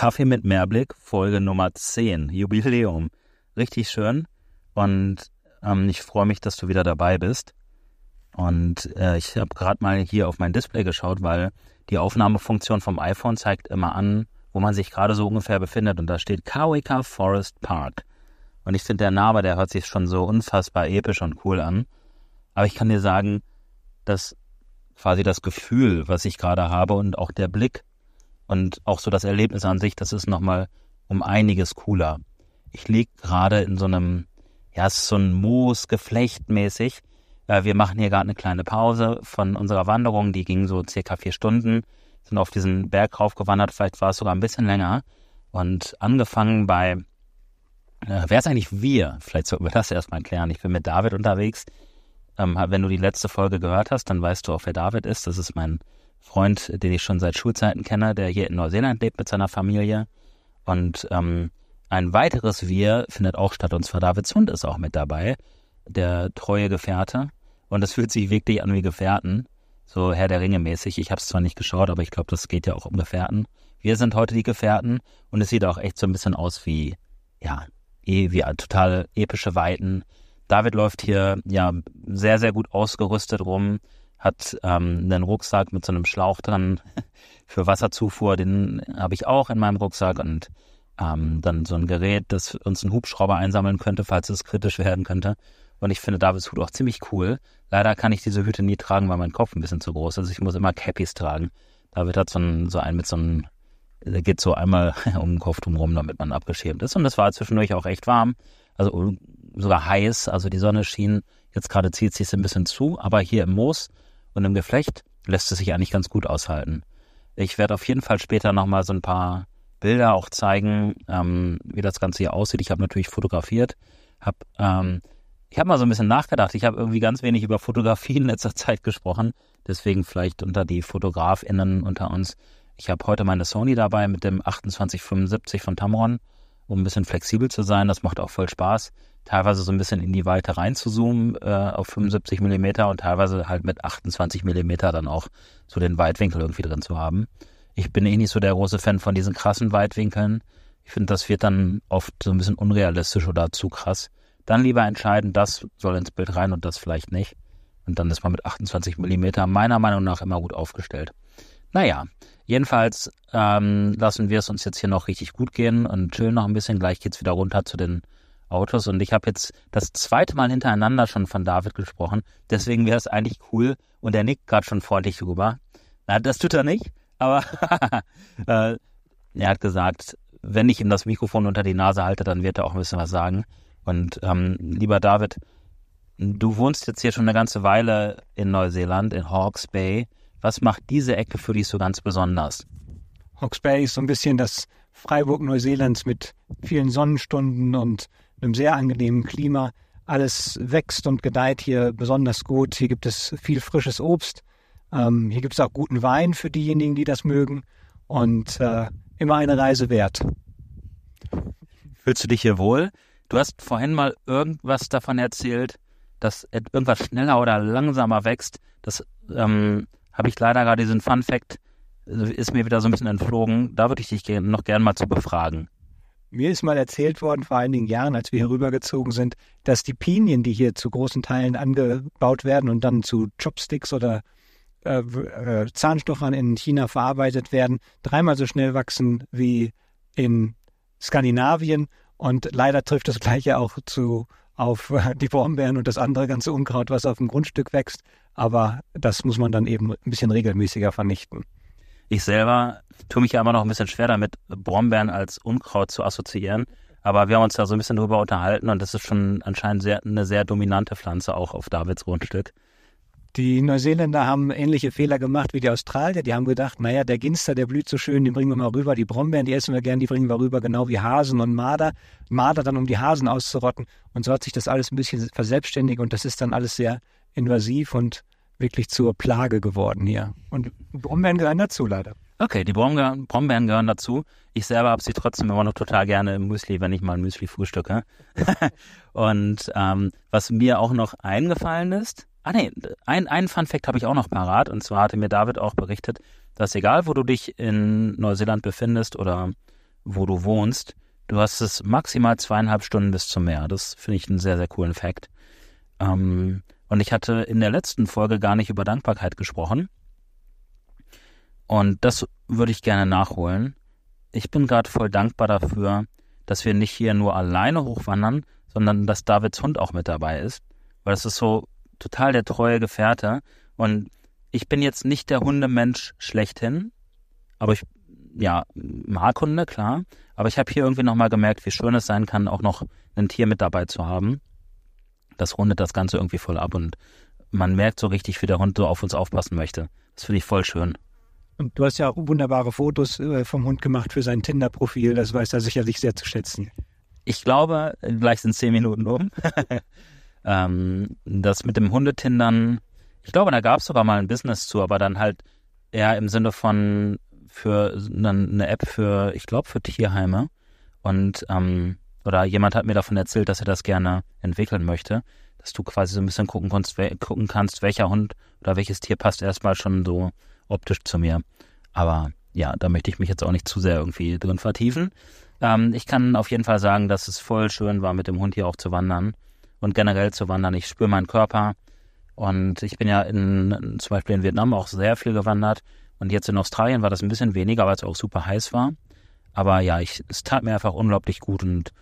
Kaffee mit Mehrblick, Folge Nummer 10, Jubiläum. Richtig schön. Und ähm, ich freue mich, dass du wieder dabei bist. Und äh, ich habe gerade mal hier auf mein Display geschaut, weil die Aufnahmefunktion vom iPhone zeigt immer an, wo man sich gerade so ungefähr befindet. Und da steht Kawika Forest Park. Und ich finde, der Name, der hört sich schon so unfassbar episch und cool an. Aber ich kann dir sagen, dass quasi das Gefühl, was ich gerade habe und auch der Blick und auch so das Erlebnis an sich, das ist nochmal um einiges cooler. Ich liege gerade in so einem, ja, es ist so ein Moosgeflecht mäßig. Äh, wir machen hier gerade eine kleine Pause von unserer Wanderung, die ging so circa vier Stunden, sind auf diesen Berg raufgewandert, vielleicht war es sogar ein bisschen länger. Und angefangen bei, äh, wer ist eigentlich wir? Vielleicht sollten wir das erstmal klären. Ich bin mit David unterwegs. Ähm, wenn du die letzte Folge gehört hast, dann weißt du auch, wer David ist. Das ist mein Freund, den ich schon seit Schulzeiten kenne, der hier in Neuseeland lebt mit seiner Familie. Und ähm, ein weiteres Wir findet auch statt, und zwar Davids Hund ist auch mit dabei, der treue Gefährte. Und es fühlt sich wirklich an wie Gefährten, so Herr der Ringe mäßig. Ich habe es zwar nicht geschaut, aber ich glaube, das geht ja auch um Gefährten. Wir sind heute die Gefährten und es sieht auch echt so ein bisschen aus wie, ja, eh, wie total epische Weiten David läuft hier ja sehr, sehr gut ausgerüstet rum, hat ähm, einen Rucksack mit so einem Schlauch dran für Wasserzufuhr, den habe ich auch in meinem Rucksack und ähm, dann so ein Gerät, das uns einen Hubschrauber einsammeln könnte, falls es kritisch werden könnte. Und ich finde Davids Hut auch ziemlich cool. Leider kann ich diese Hüte nie tragen, weil mein Kopf ein bisschen zu groß ist. Also ich muss immer Cappies tragen. David hat so einen, so einen mit so einem, der geht so einmal um den Kopf drumherum, damit man abgeschirmt ist. Und es war zwischendurch auch echt warm. Also sogar heiß, also die Sonne schien, jetzt gerade zieht sich ein bisschen zu, aber hier im Moos und im Geflecht lässt es sich eigentlich ganz gut aushalten. Ich werde auf jeden Fall später nochmal so ein paar Bilder auch zeigen, ähm, wie das Ganze hier aussieht. Ich habe natürlich fotografiert, habe ähm, ich habe mal so ein bisschen nachgedacht. Ich habe irgendwie ganz wenig über Fotografie in letzter Zeit gesprochen. Deswegen vielleicht unter die FotografInnen unter uns. Ich habe heute meine Sony dabei mit dem 2875 von Tamron um ein bisschen flexibel zu sein. Das macht auch voll Spaß. Teilweise so ein bisschen in die Weite rein zu zoomen äh, auf 75 Millimeter und teilweise halt mit 28 Millimeter dann auch so den Weitwinkel irgendwie drin zu haben. Ich bin eh nicht so der große Fan von diesen krassen Weitwinkeln. Ich finde, das wird dann oft so ein bisschen unrealistisch oder zu krass. Dann lieber entscheiden, das soll ins Bild rein und das vielleicht nicht. Und dann ist man mit 28 Millimeter meiner Meinung nach immer gut aufgestellt. Naja, jedenfalls ähm, lassen wir es uns jetzt hier noch richtig gut gehen und chillen noch ein bisschen. Gleich geht's wieder runter zu den Autos. Und ich habe jetzt das zweite Mal hintereinander schon von David gesprochen. Deswegen wäre es eigentlich cool. Und er nickt gerade schon freundlich rüber. Na, das tut er nicht. Aber äh, er hat gesagt, wenn ich ihm das Mikrofon unter die Nase halte, dann wird er auch ein bisschen was sagen. Und ähm, lieber David, du wohnst jetzt hier schon eine ganze Weile in Neuseeland, in Hawke's Bay. Was macht diese Ecke für dich so ganz besonders? Hawke's Bay ist so ein bisschen das Freiburg Neuseelands mit vielen Sonnenstunden und einem sehr angenehmen Klima. Alles wächst und gedeiht hier besonders gut. Hier gibt es viel frisches Obst. Ähm, hier gibt es auch guten Wein für diejenigen, die das mögen. Und äh, immer eine Reise wert. Fühlst du dich hier wohl? Du hast vorhin mal irgendwas davon erzählt, dass irgendwas schneller oder langsamer wächst. Das ähm, habe ich leider gerade diesen Fun Fact, äh, ist mir wieder so ein bisschen entflogen. Da würde ich dich noch gerne mal zu befragen. Mir ist mal erzählt worden, vor einigen Jahren, als wir hier rübergezogen sind, dass die Pinien, die hier zu großen Teilen angebaut werden und dann zu Chopsticks oder äh, äh, Zahnstochern in China verarbeitet werden, dreimal so schnell wachsen wie in Skandinavien. Und leider trifft das Gleiche auch zu auf die Brombeeren und das andere ganze Unkraut, was auf dem Grundstück wächst. Aber das muss man dann eben ein bisschen regelmäßiger vernichten. Ich selber tue mich ja immer noch ein bisschen schwer damit, Brombeeren als Unkraut zu assoziieren. Aber wir haben uns da so ein bisschen drüber unterhalten und das ist schon anscheinend sehr, eine sehr dominante Pflanze auch auf Davids Grundstück. Die Neuseeländer haben ähnliche Fehler gemacht wie die Australier. Die haben gedacht, naja, der Ginster, der blüht so schön, den bringen wir mal rüber. Die Brombeeren, die essen wir gern, die bringen wir rüber, genau wie Hasen und Marder. Marder dann, um die Hasen auszurotten. Und so hat sich das alles ein bisschen verselbstständigt und das ist dann alles sehr invasiv und wirklich zur Plage geworden hier. Und Brombeeren gehören dazu, leider. Okay, die Brombeeren, gehören dazu. Ich selber habe sie trotzdem immer noch total gerne im Müsli, wenn ich mal ein Müsli frühstücke. und ähm, was mir auch noch eingefallen ist, Ah nee, ein, ein Fun Fact habe ich auch noch parat. Und zwar hatte mir David auch berichtet, dass egal wo du dich in Neuseeland befindest oder wo du wohnst. Du hast es maximal zweieinhalb Stunden bis zum Meer. Das finde ich einen sehr, sehr coolen Fakt. Ähm, und ich hatte in der letzten Folge gar nicht über Dankbarkeit gesprochen. Und das würde ich gerne nachholen. Ich bin gerade voll dankbar dafür, dass wir nicht hier nur alleine hochwandern, sondern dass Davids Hund auch mit dabei ist. Weil es ist so total der treue Gefährte. Und ich bin jetzt nicht der Hundemensch schlechthin, aber ich, ja, mag Hunde, klar. Aber ich habe hier irgendwie nochmal gemerkt, wie schön es sein kann, auch noch ein Tier mit dabei zu haben. Das rundet das Ganze irgendwie voll ab und man merkt so richtig, wie der Hund so auf uns aufpassen möchte. Das finde ich voll schön. Und du hast ja auch wunderbare Fotos äh, vom Hund gemacht für sein Tinder-Profil. Das weiß er sicherlich sehr zu schätzen. Ich glaube, gleich sind zehn Minuten um. ähm, das mit dem Hundetindern, ich glaube, da gab es sogar mal ein Business zu, aber dann halt eher im Sinne von für eine App für, ich glaube, für Tierheime. Und ähm, oder jemand hat mir davon erzählt, dass er das gerne entwickeln möchte, dass du quasi so ein bisschen gucken kannst, gucken kannst, welcher Hund oder welches Tier passt erstmal schon so optisch zu mir. Aber ja, da möchte ich mich jetzt auch nicht zu sehr irgendwie drin vertiefen. Ähm, ich kann auf jeden Fall sagen, dass es voll schön war, mit dem Hund hier auch zu wandern und generell zu wandern. Ich spüre meinen Körper und ich bin ja in, zum Beispiel in Vietnam auch sehr viel gewandert und jetzt in Australien war das ein bisschen weniger, weil es auch super heiß war. Aber ja, ich, es tat mir einfach unglaublich gut und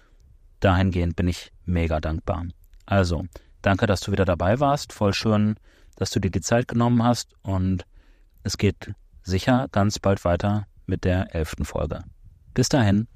dahingehend bin ich mega dankbar. Also, danke, dass du wieder dabei warst. Voll schön, dass du dir die Zeit genommen hast und es geht sicher ganz bald weiter mit der elften Folge. Bis dahin.